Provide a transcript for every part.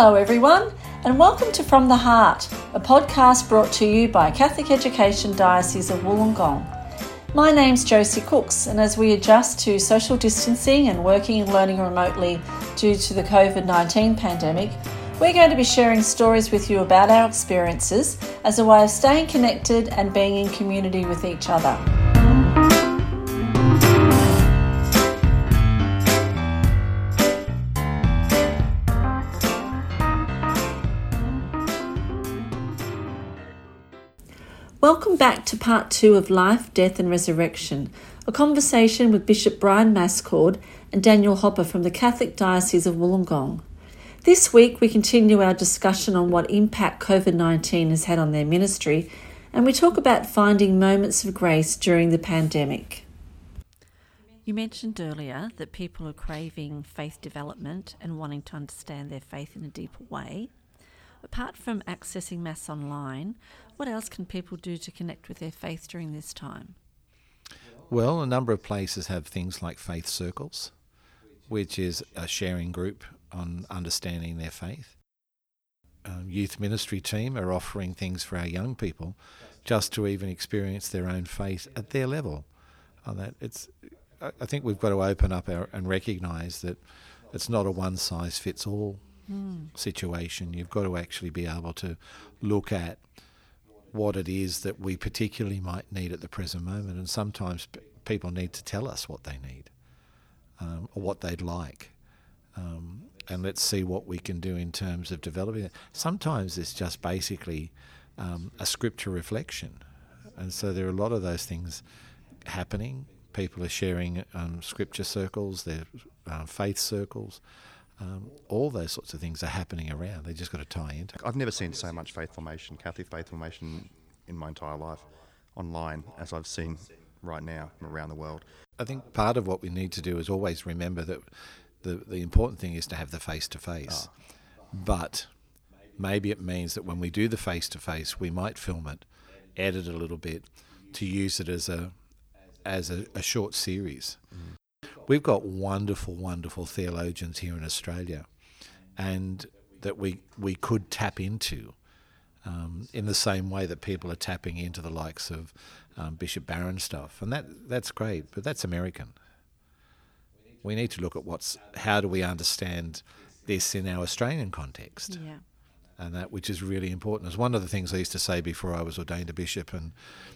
Hello, everyone, and welcome to From the Heart, a podcast brought to you by Catholic Education Diocese of Wollongong. My name's Josie Cooks, and as we adjust to social distancing and working and learning remotely due to the COVID 19 pandemic, we're going to be sharing stories with you about our experiences as a way of staying connected and being in community with each other. Welcome back to part two of Life, Death and Resurrection, a conversation with Bishop Brian Mascord and Daniel Hopper from the Catholic Diocese of Wollongong. This week, we continue our discussion on what impact COVID 19 has had on their ministry, and we talk about finding moments of grace during the pandemic. You mentioned earlier that people are craving faith development and wanting to understand their faith in a deeper way. Apart from accessing Mass online, what else can people do to connect with their faith during this time? Well, a number of places have things like faith circles, which is a sharing group on understanding their faith. Um, youth ministry team are offering things for our young people just to even experience their own faith at their level. On that, it's I think we've got to open up our, and recognise that it's not a one size fits all situation. You've got to actually be able to look at what it is that we particularly might need at the present moment, and sometimes p- people need to tell us what they need um, or what they'd like. Um, and let's see what we can do in terms of developing it. Sometimes it's just basically um, a scripture reflection. And so there are a lot of those things happening. People are sharing um, scripture circles, their uh, faith circles. Um, all those sorts of things are happening around. They just got to tie into. I've never seen so much faith formation, Catholic faith formation, in my entire life, online as I've seen right now from around the world. I think part of what we need to do is always remember that the, the important thing is to have the face to face. But maybe it means that when we do the face to face, we might film it, edit it a little bit to use it as a as a, a short series. Mm. We've got wonderful, wonderful theologians here in Australia, and that we we could tap into. Um, in the same way that people are tapping into the likes of um, Bishop Barron stuff, and that that's great, but that's American we need to look at what's how do we understand this in our Australian context. Yeah. And that which is really important. It's one of the things I used to say before I was ordained a bishop and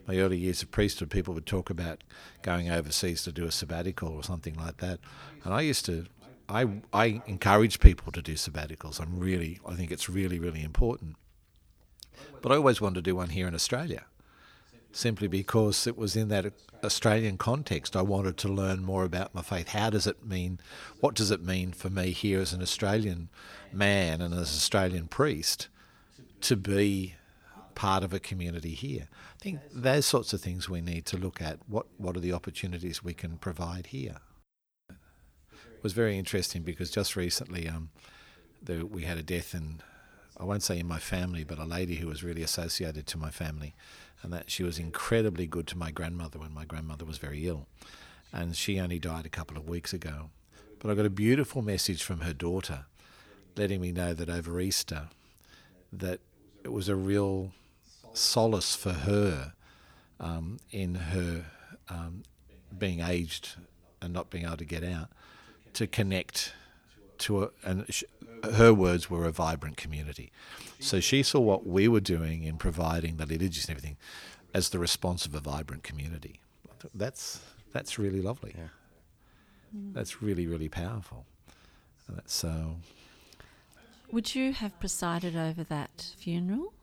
my early years of priesthood, people would talk about going overseas to do a sabbatical or something like that. And I used to I I encourage people to do sabbaticals. I'm really I think it's really, really important. But I always wanted to do one here in Australia simply because it was in that Australian context. I wanted to learn more about my faith. How does it mean? What does it mean for me here as an Australian man and as an Australian priest to be part of a community here? I think those sorts of things we need to look at. What what are the opportunities we can provide here? It was very interesting because just recently um, the, we had a death in I won't say in my family, but a lady who was really associated to my family and that she was incredibly good to my grandmother when my grandmother was very ill. And she only died a couple of weeks ago. But I got a beautiful message from her daughter letting me know that over Easter that it was a real solace for her um, in her um, being aged and not being able to get out to connect to a, sh- her words were a vibrant community. So she saw what we were doing in providing the liturgies and everything as the response of a vibrant community. That's that's really lovely. Yeah. That's really really powerful. So. Uh, would you have presided over that funeral?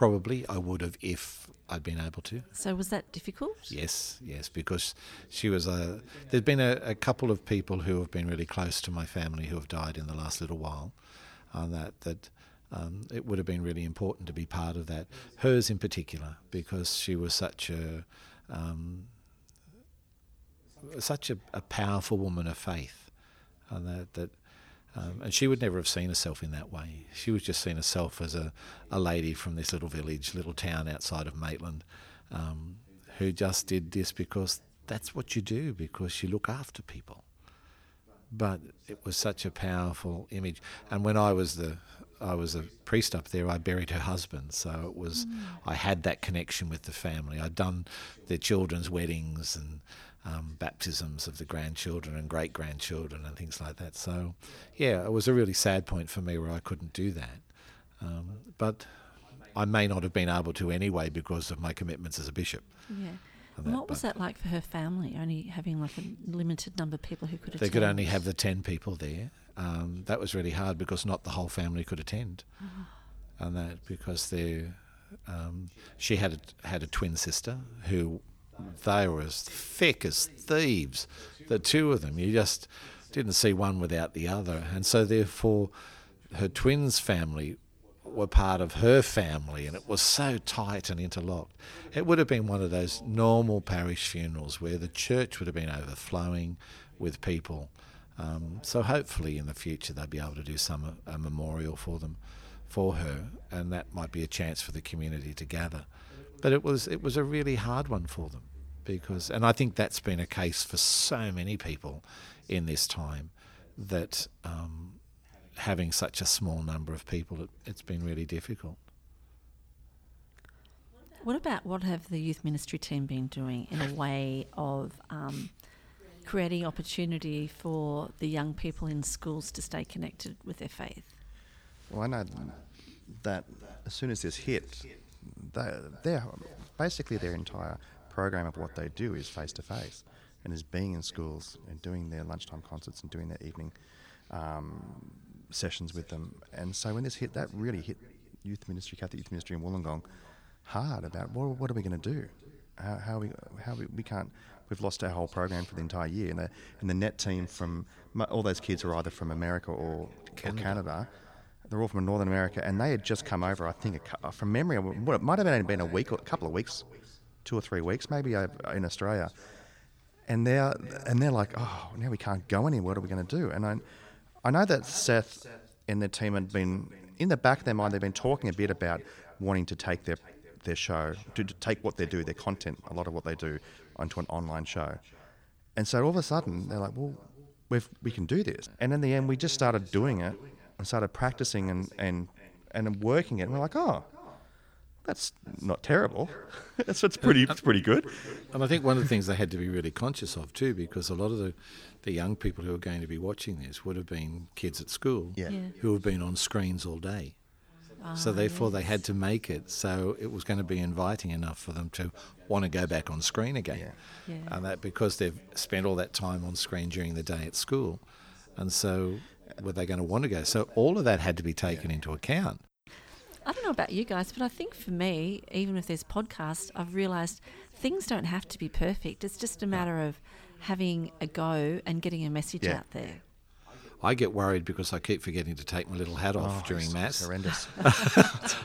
Probably I would have if I'd been able to. So was that difficult? Yes, yes, because she was a. There's been a, a couple of people who have been really close to my family who have died in the last little while, and that that um, it would have been really important to be part of that. Hers in particular, because she was such a um, such a, a, powerful woman of faith, and that that. Um, and she would never have seen herself in that way. She was just seen herself as a, a lady from this little village, little town outside of Maitland, um, who just did this because that's what you do, because you look after people. but it was such a powerful image. And when I was the I was a priest up there, I buried her husband, so it was I had that connection with the family. I'd done their children's weddings and um, baptisms of the grandchildren and great grandchildren and things like that. So, yeah, it was a really sad point for me where I couldn't do that. Um, but I may not have been able to anyway because of my commitments as a bishop. Yeah. that, what was that like for her family? Only having like a limited number of people who could attend. They could only have the 10 people there. Um, that was really hard because not the whole family could attend. And that because they um, she had a, had a twin sister who they were as thick as thieves. The two of them, you just didn't see one without the other. And so therefore her twins family were part of her family and it was so tight and interlocked. It would have been one of those normal parish funerals where the church would have been overflowing with people. Um, so hopefully in the future they'll be able to do some a memorial for them, for her, and that might be a chance for the community to gather. But it was it was a really hard one for them because, and I think that's been a case for so many people in this time that um, having such a small number of people, it, it's been really difficult. What about what have the youth ministry team been doing in a way of um, creating opportunity for the young people in schools to stay connected with their faith? Well, I know that as soon as this hit, they, they're basically their entire program of what they do is face to face, and is being in schools and doing their lunchtime concerts and doing their evening um, sessions with them. And so when this hit, that really hit youth ministry, Catholic youth ministry in Wollongong, hard about what, what are we going to do? How, how we how we, we can't. We've lost our whole program for the entire year, and the, and the net team from all those kids are either from America or Canada. Or Canada they're all from Northern America, and they had just come over. I think a from memory, it might have only been a week or a couple of weeks, two or three weeks, maybe uh, in Australia. And they're and they're like, oh, now we can't go anywhere. What are we going to do? And I, I know that Seth and their team had been in the back of their mind. They've been talking a bit about wanting to take their their show to, to take what they do, their content, a lot of what they do, onto an online show. And so all of a sudden, they're like, well, we've, we can do this. And in the end, we just started doing it and started practicing and, and, and working it. And we're like, oh, that's not terrible. that's, that's pretty, it's pretty good. And I think one of the things they had to be really conscious of too, because a lot of the, the young people who are going to be watching this would have been kids at school Yeah. Yeah. who have been on screens all day. so ah, therefore, they had to make it so it was going to be inviting enough for them to want to go back on screen again. Yeah. Yeah. And that because they've spent all that time on screen during the day at school, and so were they going to want to go? So all of that had to be taken into account. I don't know about you guys, but I think for me, even if there's podcasts, I've realised things don't have to be perfect. It's just a matter of having a go and getting a message Yeah. out there. I get worried because I keep forgetting to take my little hat off during mass. horrendous.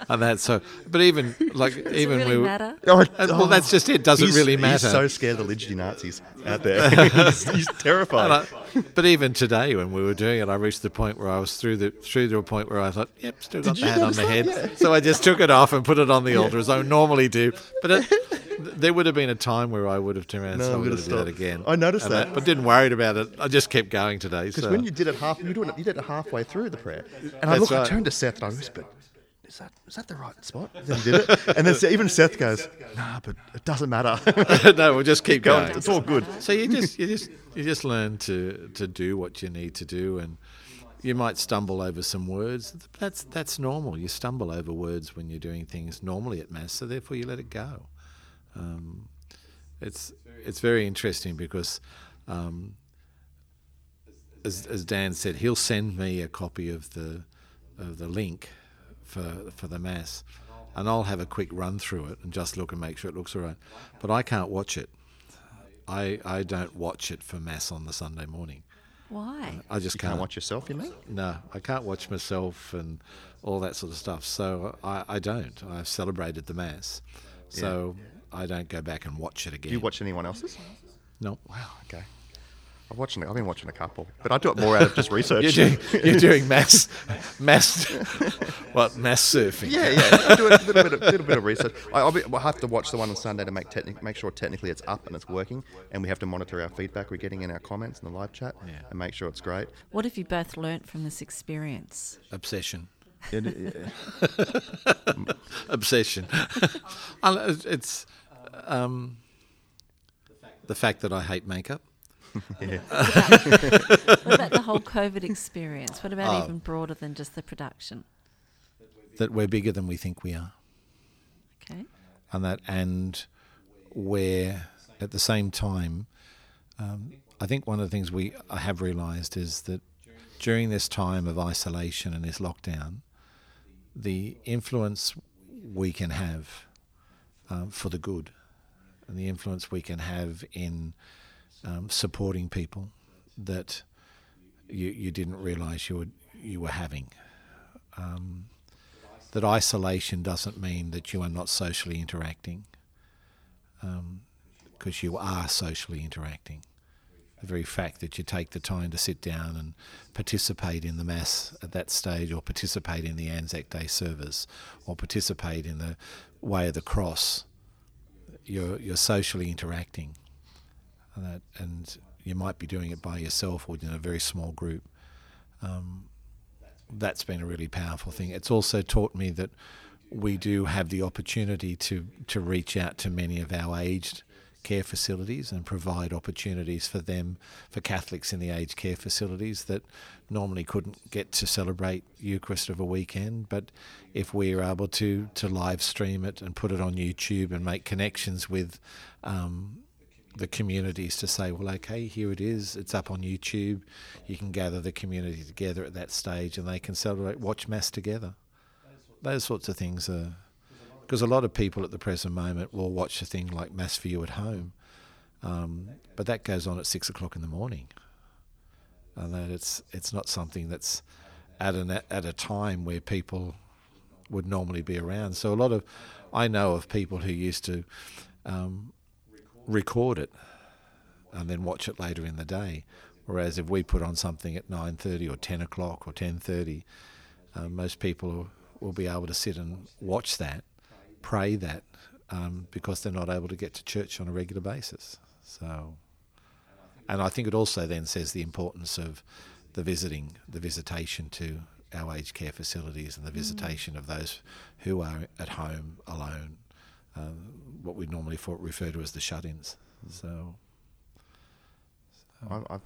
and that so but even like Does even it really we were- matter? Uh, well that's just it doesn't He's- really matter He's so scared of the Liturgy Nazis out there. he's, he's terrified. But even today when we were doing it I reached the point where I was through the through to a point where I thought yep still got Did the hat on the that? head. So I just took it off and put it on the altar as I normally do. But it, there would have been a time where I would have turned around and No, said I'm I'm gonna do that again. I noticed And that. but didn't worry about it. I just kept going today Because so. when you did it half, you, doing it, you did it halfway through the prayer, and I That's looked, I turned to Seth and I whispered, "Is that is that the right spot?" Then did it, and then even Seth goes, "Nah, but it doesn't matter. no we'll just keep Going, going it's all good." So you just you just you just learn to to do what you need to do, and you might stumble over some words. That's that's normal. You stumble over words when you're doing things normally at mass, so therefore you let it go. Um, it's it's very interesting because, um, as as Dan said, he'll send me a copy of the of the link for for the mass, and I'll have a quick run through it and just look and make sure it looks all right. But I can't watch it. I I don't watch it for mass on the Sunday morning. Why? I just You can't. can't watch yourself, you mean? No, I can't watch myself and all that sort of stuff. So I, I don't. I've celebrated the mass, so I don't go back and watch it again. Do you watch anyone else's? No. Wow. Okay. I've watching. I've been watching a couple, but I do it more out of just research. You're doing, you're doing mass, mass, what mass surfing? Yeah, yeah. I do a little bit, of, little bit of research. I, I'll, be, I'll have to watch the one on Sunday to make technic, make sure technically it's up and it's working, and we have to monitor our feedback we're getting in our comments in the live chat Yeah. and make sure it's great. What have you both learnt from this experience? Obsession. It- it- Obsession. It's um, the fact that I hate makeup. yeah. What about the whole COVID experience? What about Oh. even broader than just the production? That we're bigger than we think we are. Okay. and that and where at the same time um, I think one of the things we I have realized is that during this time of isolation and this lockdown the influence we can have um, for the good and the influence we can have in um, supporting people that you, you didn't realize you were you were having um, that isolation doesn't mean that you are not socially interacting, because you are socially interacting. The very fact that you take the time to sit down and participate in the Mass at that stage, or participate in the Anzac Day service, or participate in the Way of the Cross, you're, you're socially interacting. And, that, and you might be doing it by yourself or in a very small group that's been a really powerful thing. It's also taught me that we do have the opportunity to, to reach out to many of our aged care facilities and provide opportunities for them, for Catholics in the aged care facilities that normally couldn't get to celebrate Eucharist of a weekend. But if we're able to, to live stream it and put it on YouTube and make connections with um, the communities to say, well, okay, here it is. It's up on YouTube. You can gather the community together at that stage, and they can celebrate, watch mass together. Those sorts of things are because a lot of people at the present moment will watch a thing like Mass for You at home, um, but that goes on at six o'clock in the morning, and that it's it's not something that's at an at a time where people would normally be around. So a lot of I know of people who used to um, record it and then watch it later in the day. Whereas if we put on something at nine thirty or ten o'clock or ten thirty, uh, most people will be able to sit and watch that, pray that, um, because they're not able to get to church on a regular basis. So, and I think it also then says the importance of the visiting, the visitation to our aged care facilities, and the visitation of those who are at home alone, um, what we normally for, refer to as the shut-ins. So, I, I've,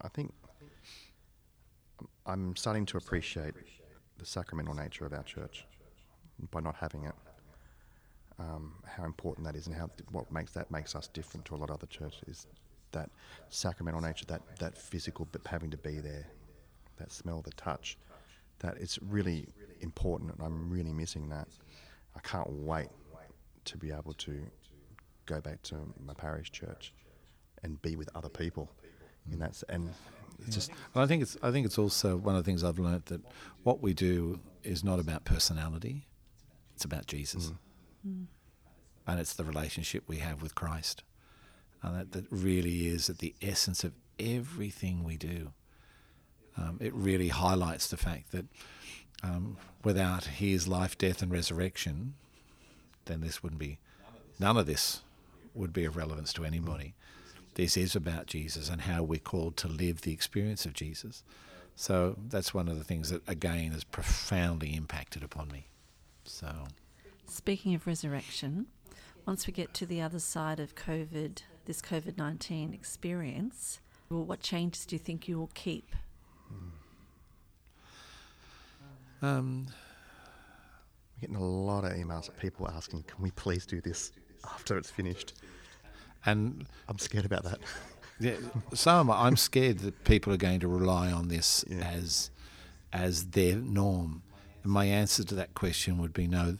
I think I'm starting to appreciate the sacramental nature of our church by not having it. Um, how important that is, and how what makes that makes us different to a lot of other churches is that sacramental nature, that that physical, but having to be there, that smell, the touch, that it's really important, and I'm really missing that. I can't wait to be able to go back to my parish church and be with other people. In that, s- and it's just And I think it's I think it's also one of the things I've learnt that what we do is not about personality; it's about Jesus, and it's the relationship we have with Christ, and that, that really is at the essence of everything we do. Um, it really highlights the fact that um, without His life, death, and resurrection, then this wouldn't be none of this would be of relevance to anybody. This is about Jesus and how we're called to live the experience of Jesus. So that's one of the things that again has profoundly impacted upon me. So Speaking of resurrection, once we get to the other side of COVID, this COVID 19 experience, well, what changes do you think you will keep? um, We're getting a lot of emails of people asking, "Can we please do this after it's finished?" and I'm scared about that. yeah, so am I. I'm scared that people are going to rely on this Yeah. as as their norm. And my answer to that question would be no,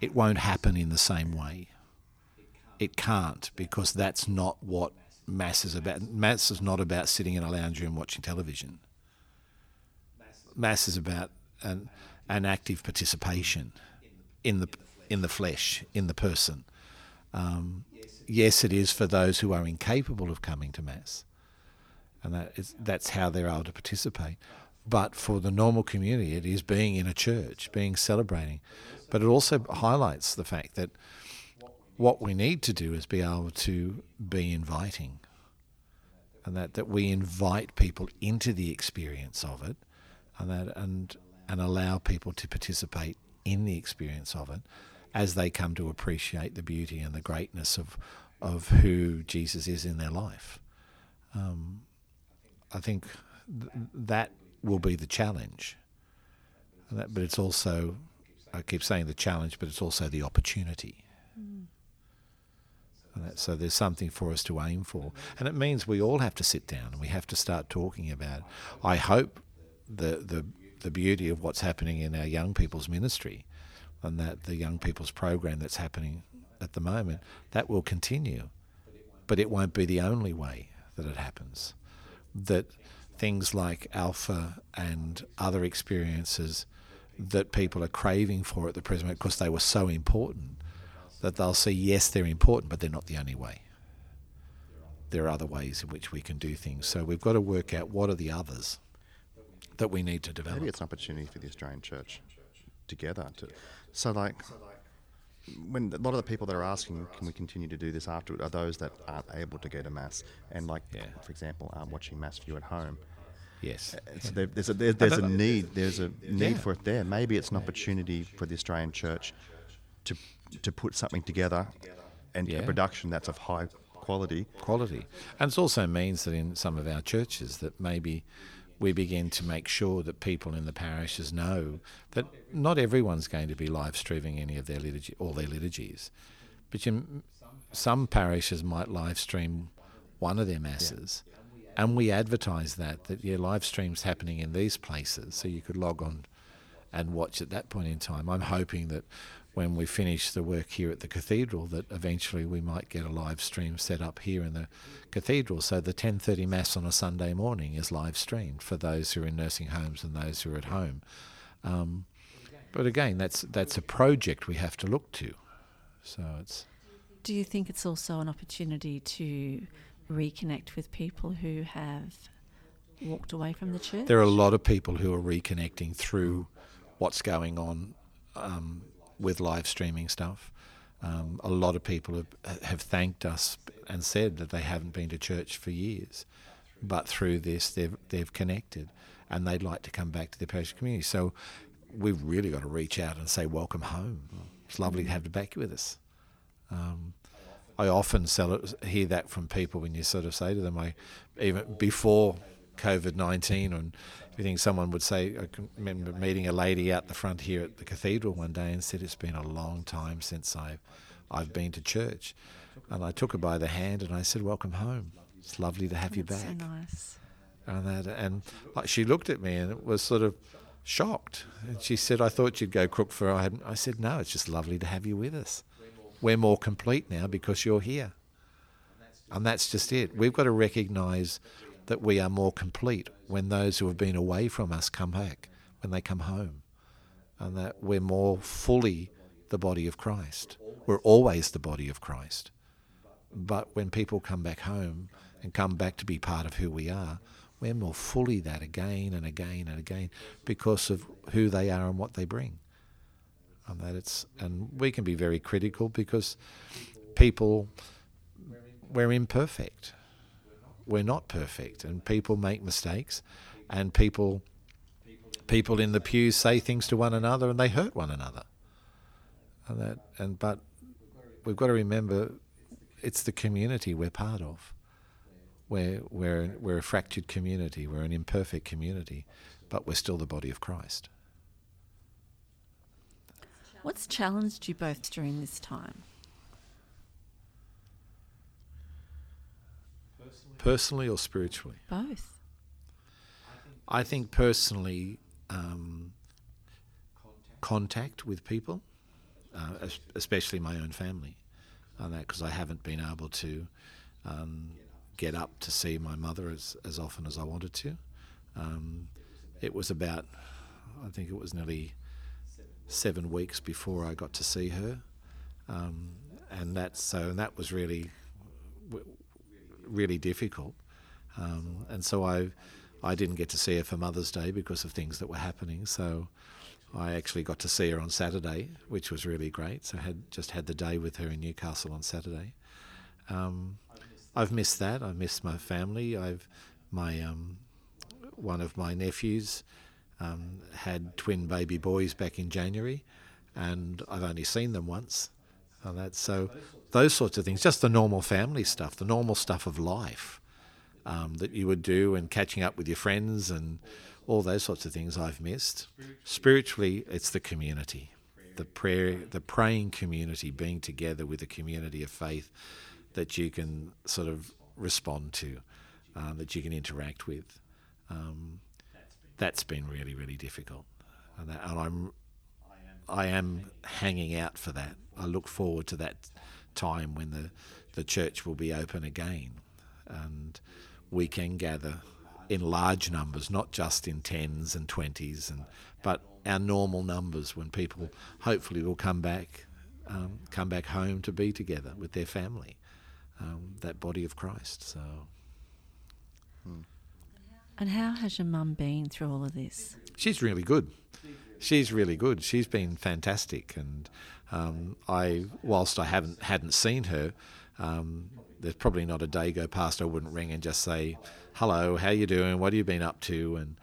it won't happen in the same way. It can't because that's not what mass is about. Mass is not about sitting in a lounge room watching television. Mass is about an, an active participation in the in the flesh, in the person. Um, yes, it is for those who are incapable of coming to mass, and that is, that's how they're able to participate. But for the normal community, it is being in a church, being celebrating. But it also highlights the fact that what we need to do is be able to be inviting, and that, that we invite people into the experience of it, and that and and allow people to participate in the experience of it as they come to appreciate the beauty and the greatness of of who Jesus is in their life. Um, I think th- that will be the challenge. That, but it's also, I keep saying the challenge, but it's also the opportunity. Mm. That, so there's something for us to aim for. And it means we all have to sit down and we have to start talking about it. I hope the, the, the beauty of what's happening in our young people's ministry and that the young people's program that's happening at the moment, that will continue. But it won't be the only way that it happens. That things like alpha and other experiences that people are craving for at the present moment because they were so important that they'll see, yes, they're important, but they're not the only way. There are other ways in which we can do things. So we've got to work out what are the others that we need to develop. Maybe it's an opportunity for the Australian Church together. To, so, like, when a lot of the people that are asking, can we continue to do this after, are those that aren't able to go to mass, and like, yeah. for example, um, watching Mass for You at home. Yes. Uh, so there, there's a there's, there's a need there's a need yeah. for it there. Maybe it's an opportunity for the Australian Church to to put something together and yeah. a production that's of high quality. Quality. And it also means that in some of our churches that maybe we begin to make sure that people in the parishes know that not everyone's going to be live streaming any of their liturgy, all their liturgies, but you, some parishes might live stream one of their masses, yeah. and we advertise that that your live stream's happening in these places, so you could log on and watch at that point in time. I'm hoping that when we finish the work here at the cathedral that eventually we might get a live stream set up here in the cathedral. So the 10:30 mass on a Sunday morning is live streamed for those who are in nursing homes and those who are at home. Um, but again that's that's a project we have to look to. So it's do you think it's also an opportunity to reconnect with people who have walked away from the church? There are a lot of people who are reconnecting through what's going on um, with live streaming stuff. Um, a lot of people have, have thanked us and said that they haven't been to church for years, but through this they've they've connected, and they'd like to come back to their parish community. So we've really got to reach out and say welcome home. It's lovely to have you back with us. Um, I often it, hear that from people when you sort of say to them, I even before COVID nineteen and everything. Someone would say, I remember meeting a lady out the front here at the cathedral one day and said, It's been a long time since I've, I've been to church. And I took her by the hand and I said, Welcome home. It's lovely to have That's you back. So nice. And, that, and like, she looked at me and it was sort of shocked. And she said, I thought you'd go crook for. I, I said, No, it's just lovely to have you with us. We're more complete now because you're here. And that's just it. We've got to recognise that we are more complete when those who have been away from us come back, when they come home, and that we're more fully the body of Christ. We're always the body of Christ. But when people come back home and come back to be part of who we are, we're more fully that again and again and again because of who they are and what they bring. And that it's and we can be very critical because people we're imperfect we're not perfect, and people make mistakes, and people people in the pews say things to one another, and they hurt one another. And that, and but we've got to remember, it's the community we're part of. We're we're we're a fractured community. We're an imperfect community, but we're still the body of Christ. What's challenged you both during this time? Personally or spiritually? Both. I think personally, um, contact with people, uh, especially my own family, on that because I haven't been able to um, get up to see my mother as, as often as I wanted to. Um, it was about, I think it was nearly seven weeks before I got to see her, um, and that so and that was really really difficult. Um, and so I, I didn't get to see her for Mother's Day because of things that were happening. So I actually got to see her on Saturday, which was really great. So I had just had the day with her in Newcastle on Saturday. Um, I've missed that. I've missed my family. I've my um, one of my nephews um, had twin baby boys back in January, and I've only seen them once. And that's so those sorts of things, just the normal family stuff, the normal stuff of life um, that you would do, and catching up with your friends and all those sorts of things I've missed. Spiritually, it's the community, the prayer, the praying community, being together with a community of faith that you can sort of respond to, um, that you can interact with. Um, that's been really, really difficult, and, that, and I'm, I am hanging out for that. I look forward to that time when the the church will be open again, and we can gather in large numbers, not just in tens and twenties, and but our normal numbers when people hopefully will come back, um, come back home to be together with their family, um, that body of Christ. So. Hmm. And how has your mum been through all of this? She's really good. She's really good. She's been fantastic, and um, I, whilst I haven't hadn't seen her, um, there's probably not a day go past I wouldn't ring and just say, "Hello, how you doing? What have you been up to?" And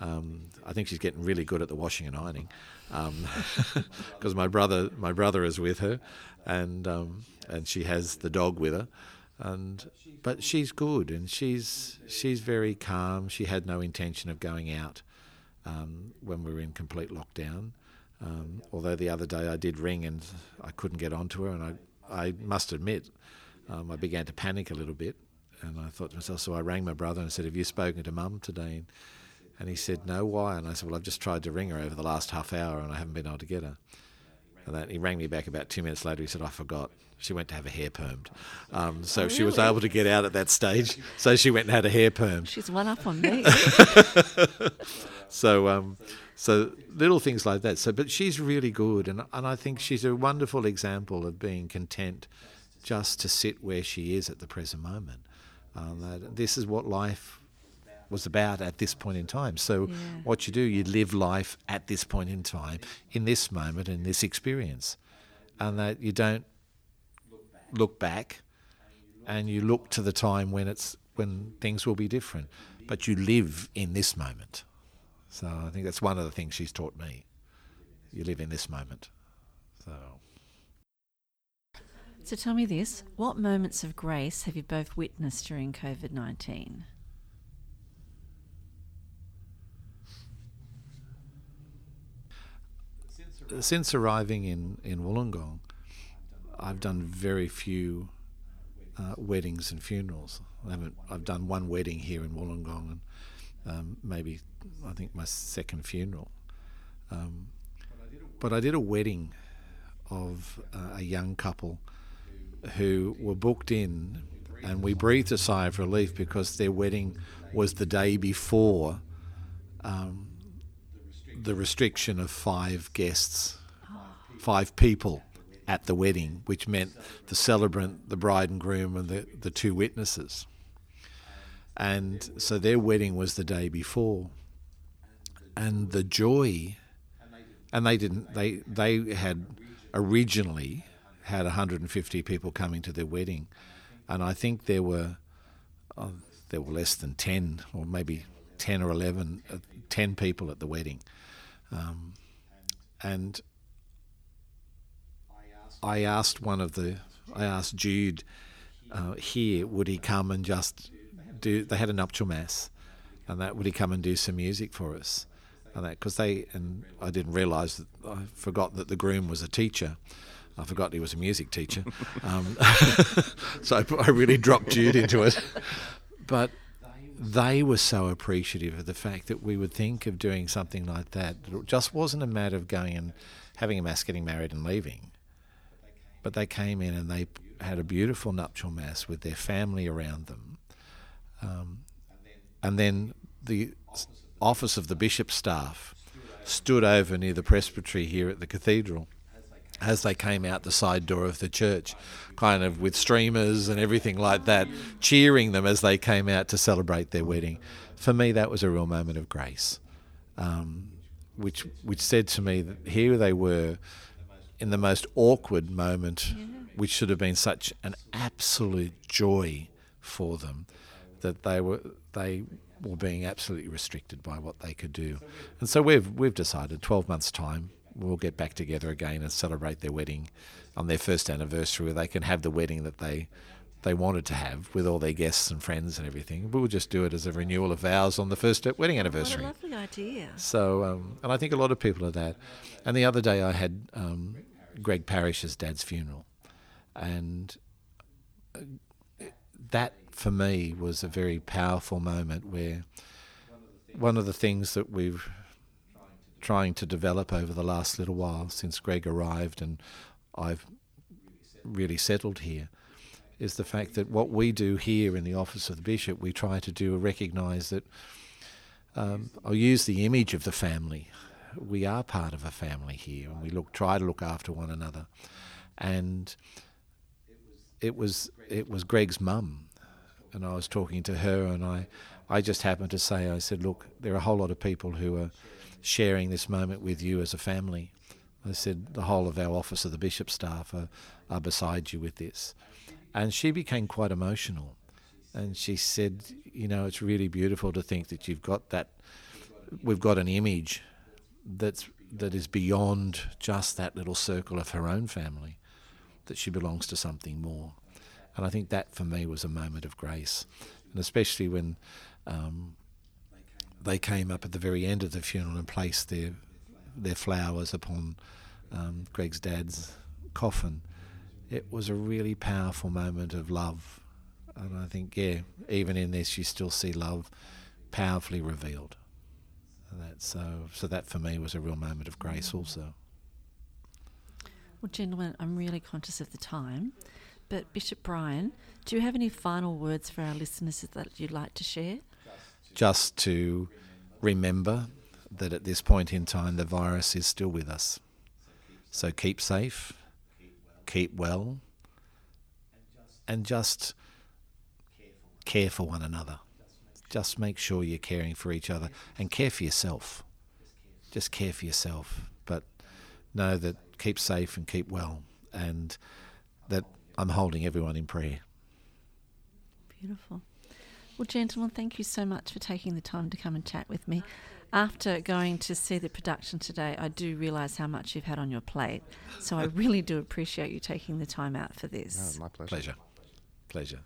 um, I think she's getting really good at the washing and ironing, because um, my brother my brother is with her, and um, and she has the dog with her, and but she's good and she's she's very calm. She had no intention of going out um, when we were in complete lockdown. Um, although the other day I did ring and I couldn't get onto her, and I I must admit um, I began to panic a little bit, and I thought to myself. So I rang my brother and said, "Have you spoken to Mum today?" And he said, "No, why?" And I said, "Well, I've just tried to ring her over the last half hour, and I haven't been able to get her." And that, he rang me back about two minutes later. He said, "I forgot." She went to have a hair permed, um, so oh, really? she was able to get out at that stage. So she went and had a hair perm. She's one up on me. so, um, so little things like that. So, but she's really good, and and I think she's a wonderful example of being content, just to sit where she is at the present moment. Um, that this is what life was about at this point in time. So, yeah. what you do, you live life at this point in time, in this moment, in this experience, and that you don't look back and you look to the time when it's when things will be different, but you live in this moment. So I think that's one of the things she's taught me. You live in this moment. So. So tell me this: what moments of grace have you both witnessed during COVID nineteen? Since arriving in, in Wollongong, I've done very few uh, weddings and funerals. I haven't. I've done one wedding here in Wollongong, and um, maybe I think my second funeral. Um, but I did a wedding of uh, a young couple who were booked in, and we breathed a sigh of relief because their wedding was the day before um, the restriction of five guests, five people at the wedding, which meant the celebrant, the bride and groom, and the, the two witnesses. And so their wedding was the day before. And the joy, and they didn't, they, they had originally had 150 people coming to their wedding. And I think there were, oh, there were less than 10, or maybe 10 or 11, uh, 10 people at the wedding. Um, and I asked one of the, I asked Jude uh, here, would he come and just do? They had a nuptial mass, and that would he come and do some music for us, and that because they and I didn't realise that I forgot that the groom was a teacher. I forgot he was a music teacher, um, so I, I really dropped Jude into it. But they were so appreciative of the fact that we would think of doing something like that. It just wasn't a matter of going and having a mass, getting married, and leaving. But they came in and they had a beautiful nuptial mass with their family around them. Um, and then the office of the bishop's staff stood over near the presbytery here at the cathedral as they came out the side door of the church, kind of with streamers and everything like that, cheering them as they came out to celebrate their wedding. For me, that was a real moment of grace, um, which which said to me that here they were in the most awkward moment, which should have been such an absolute joy for them, that they were they were being absolutely restricted by what they could do, and so we've we've decided twelve months time we'll get back together again and celebrate their wedding on their first anniversary, where they can have the wedding that they they wanted to have with all their guests and friends and everything. We'll just do it as a renewal of vows on the first wedding anniversary. What a lovely idea. So, um, and I think a lot of people are that. And the other day I had um, Greg Parrish's dad's funeral, and uh, that for me was a very powerful moment where one of the things that we've trying to develop over the last little while since Greg arrived and I've really settled here is the fact that what we do here in the office of the bishop, we try to do recognise that um, I'll use the image of the family. We are part of a family here, and we look try to look after one another. And it was it was Greg's mum, and I was talking to her, and I I just happened to say I said, look, there are a whole lot of people who are sharing this moment with you as a family. I said, the whole of our office of the bishop staff are, are beside you with this. And she became quite emotional. And she said, you know, it's really beautiful to think that you've got that, we've got an image that's, that is beyond just that little circle of her own family, that she belongs to something more. And I think that for me was a moment of grace. And especially when um, they came up at the very end of the funeral and placed their their flowers upon um, Greg's dad's coffin. It was a really powerful moment of love, and I think yeah, even in this you still see love powerfully revealed. That so so that for me was a real moment of grace also. Well, gentlemen, I'm really conscious of the time, but Bishop Brian, do you have any final words for our listeners that you'd like to share? just to remember that at this point in time the virus is still with us. So keep safe, keep well, and just care for one another. Just make sure you're caring for each other and care for yourself. Just care for yourself. But know that keep safe and keep well, and that I'm holding everyone in prayer. Beautiful. Well, gentlemen, thank you so much for taking the time to come and chat with me. After going to see the production today, I do realise how much you've had on your plate. So I really do appreciate you taking the time out for this. No, my pleasure. Pleasure. Pleasure.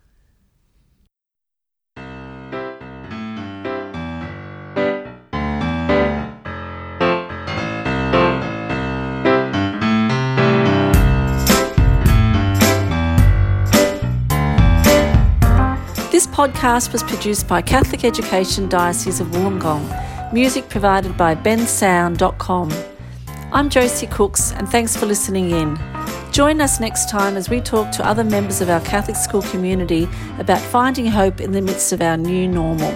This podcast was produced by Catholic Education Diocese of Wollongong. Music provided by bensound.com. I'm Josie Cooks, and thanks for listening in. Join us next time as we talk to other members of our Catholic school community about finding hope in the midst of our new normal.